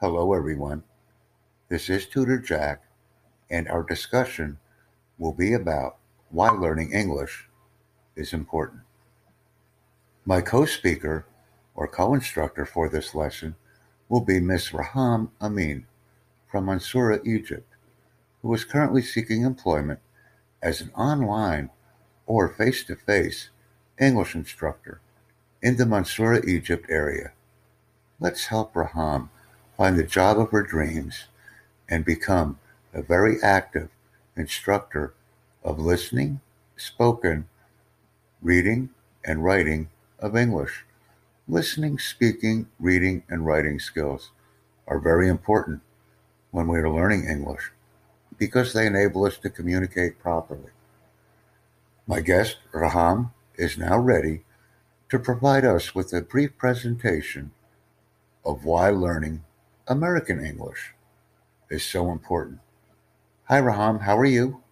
Hello, everyone. This is Tutor Jack, and our discussion will be about why learning English is important. My co speaker or co instructor for this lesson will be Miss Raham Amin from Mansoura, Egypt, who is currently seeking employment as an online or face to face English instructor in the Mansoura, Egypt area. Let's help Raham find the job of her dreams and become a very active instructor of listening, spoken, reading, and writing of English. Listening, speaking, reading, and writing skills are very important when we are learning English because they enable us to communicate properly. My guest, Raham, is now ready to provide us with a brief presentation of why learning American English is so important. Hi, Raham. How are you?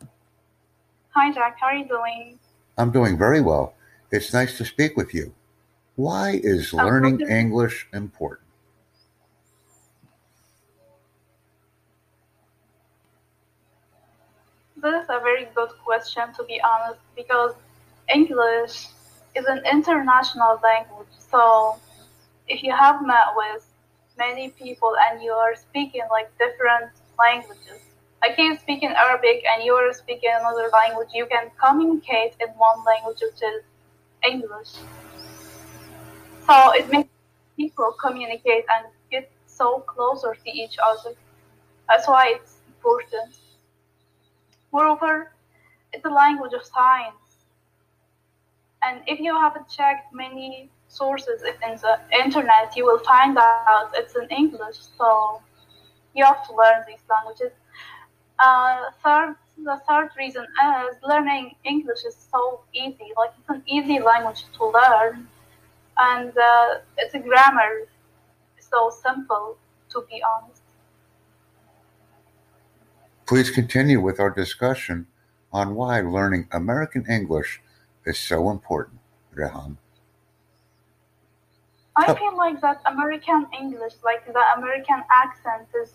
Hi, Jack. How are you doing? I'm doing very well. It's nice to speak with you. Why is learning English important? This is a very good question, to be honest, because English is an international language. So if you have met with many people and you are speaking like different languages, I can speak in Arabic and you are speaking another language, you can communicate in one language, which is English. So it makes people communicate and get so closer to each other. That's why it's important. Moreover, it's a language of science. And if you haven't checked many sources in the internet, you will find out it's in English. So you have to learn these languages. Uh, third, the third reason is learning English is so easy. Like it's an easy language to learn, and uh, its a grammar so simple. To be honest. Please continue with our discussion on why learning American English is so important, Rehan. I feel like that American English, like the American accent, is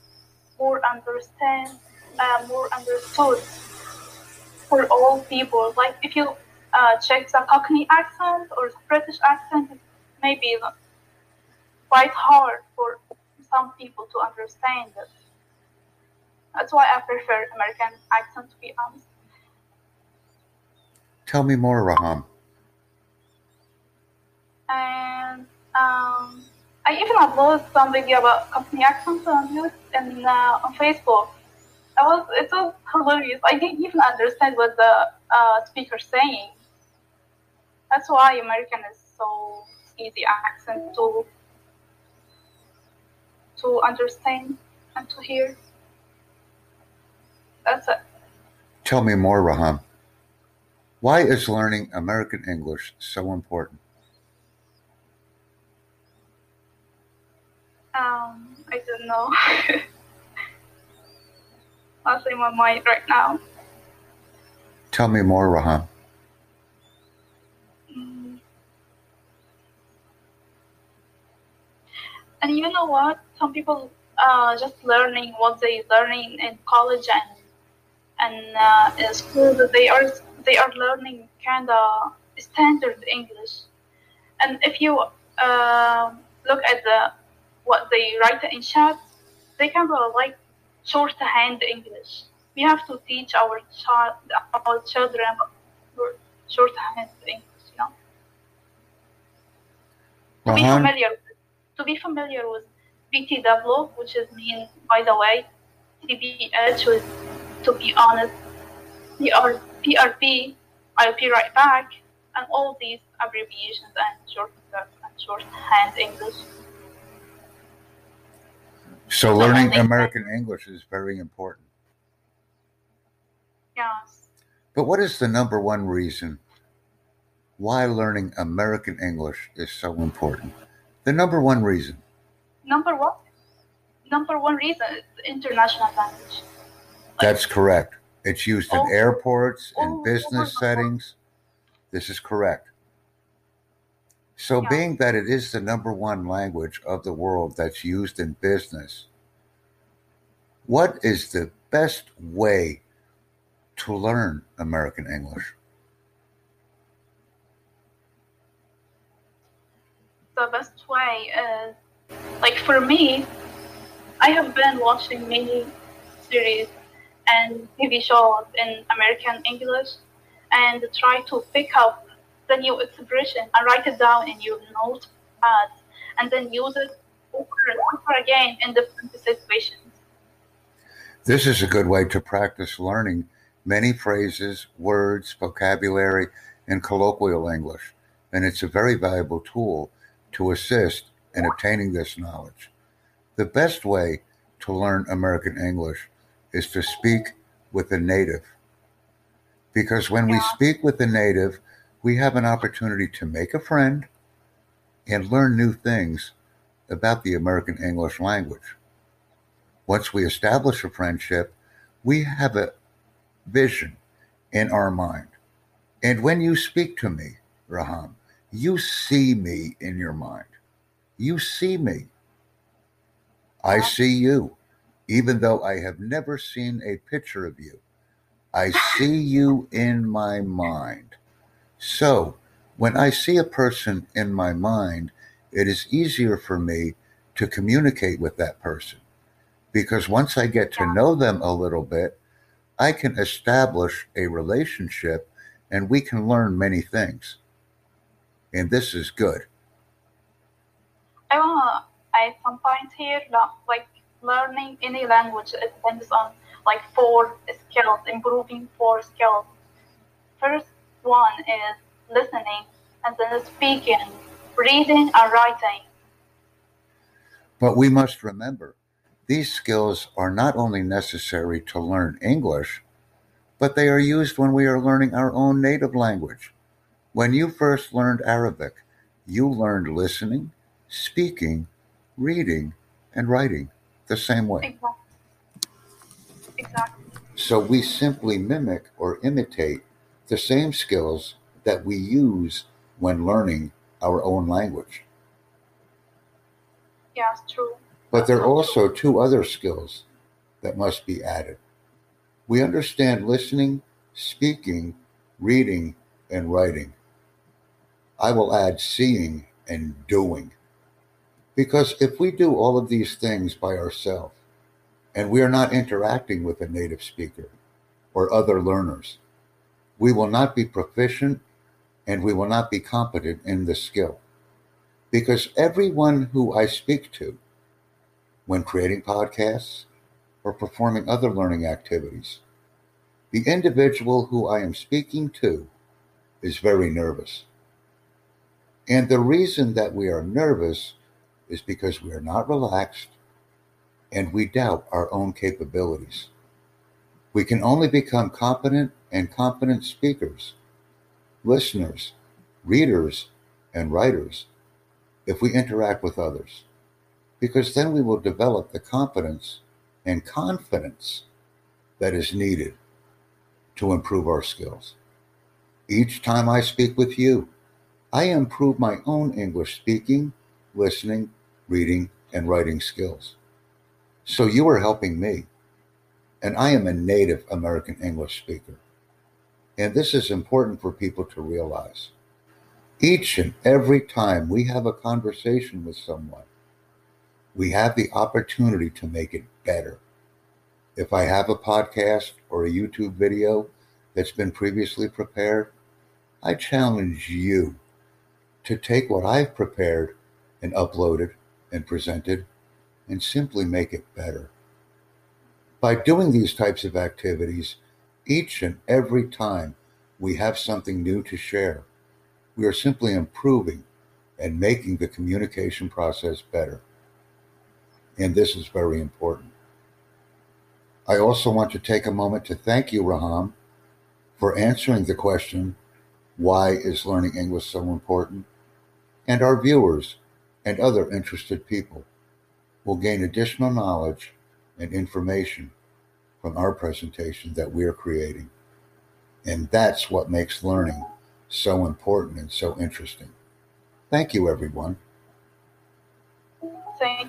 more understand, uh, more understood for all people. Like if you uh, check the Cockney accent or the British accent, it may be quite hard for some people to understand it. That's why I prefer American accent, to be honest. Tell me more, Raham. And um, I even uploaded some video about Cockney accent on YouTube and uh, on Facebook. I was it was hilarious. I didn't even understand what the uh, speaker saying. That's why American is so easy accent to to understand and to hear. That's it. Tell me more, Raham. Why is learning American English so important? Um, I don't know. I'll say my mind right now. Tell me more, Raham. Mm. And you know what? Some people uh, just learning what they learning in college and and uh, in school they are they are learning kind of standard English. And if you uh, look at the what they write in chat, they kind of like shorthand English. We have to teach our child our children shorthand English, you know. To be uh-huh. familiar to be familiar with BTW, which is mean by the way, TBH was to be honest, PR, PRP, I'll be right back, and all these abbreviations and shortcuts and shorthand English. So learning American English is very important. Yes. But what is the number one reason why learning American English is so important? The number one reason. Number one? Number one reason is international language. That's correct. It's used in airports, in business settings. This is correct. So, Yeah. being that it is the number one language of the world that's used in business, What is the best way to learn American English? The best way is, like for me, I have been watching many series and TV shows in American English and try to pick up the new expression and write it down in your note notepad and then use it over and over again in different situations. This is a good way to practice learning many phrases, words, vocabulary, and colloquial English, and it's a very valuable tool to assist in obtaining this knowledge. The best way to learn American English is to speak with a native. Because when we speak with a native, we have an opportunity to make a friend and learn new things about the American English language. Once we establish a friendship, we have a vision in our mind. And when you speak to me, Raham, you see me in your mind. You see me. I see you, even though I have never seen a picture of you. I see you in my mind. So, when I see a person in my mind, it is easier for me to communicate with that person because once I get to know them a little bit, I can establish a relationship and we can learn many things. And this is good. Oh, I want to add some points here. Like learning any language, it depends on like four skills, improving four skills. First one is listening, and then speaking, reading, and writing. But we must remember these skills are not only necessary to learn English, but they are used when we are learning our own native language. When you first learned Arabic, you learned listening, speaking, reading, and writing the same way. Exactly. exactly. So we simply mimic or imitate the same skills that we use when learning our own language. Yes, true. But there are also two other skills that must be added. We understand listening, speaking, reading, and writing. I will add seeing and doing. Because if we do all of these things by ourselves and we are not interacting with a native speaker or other learners, we will not be proficient and we will not be competent in the skill. Because everyone who I speak to when creating podcasts or performing other learning activities. The individual who I am speaking to is very nervous. And the reason that we are nervous is because we are not relaxed and we doubt our own capabilities. We can only become competent and competent speakers, listeners, readers, and writers if we interact with others because then we will develop the confidence and confidence that is needed to improve our skills. Each time I speak with you, I improve my own English speaking, listening, reading, and writing skills. So you are helping me. And I am a native American English speaker. And this is important for people to realize. Each and every time we have a conversation with someone, we have the opportunity to make it better. If I have a podcast or a YouTube video that's been previously prepared, I challenge you to take what I've prepared and uploaded and presented and simply make it better. By doing these types of activities, each and every time we have something new to share, we are simply improving and making the communication process better. And this is very important. I also want to take a moment to thank you, Raham, for answering the question, why is learning English so important? And our viewers and other interested people will gain additional knowledge and information from our presentation that we're creating. And that's what makes learning so important and so interesting. Thank you, everyone. Thank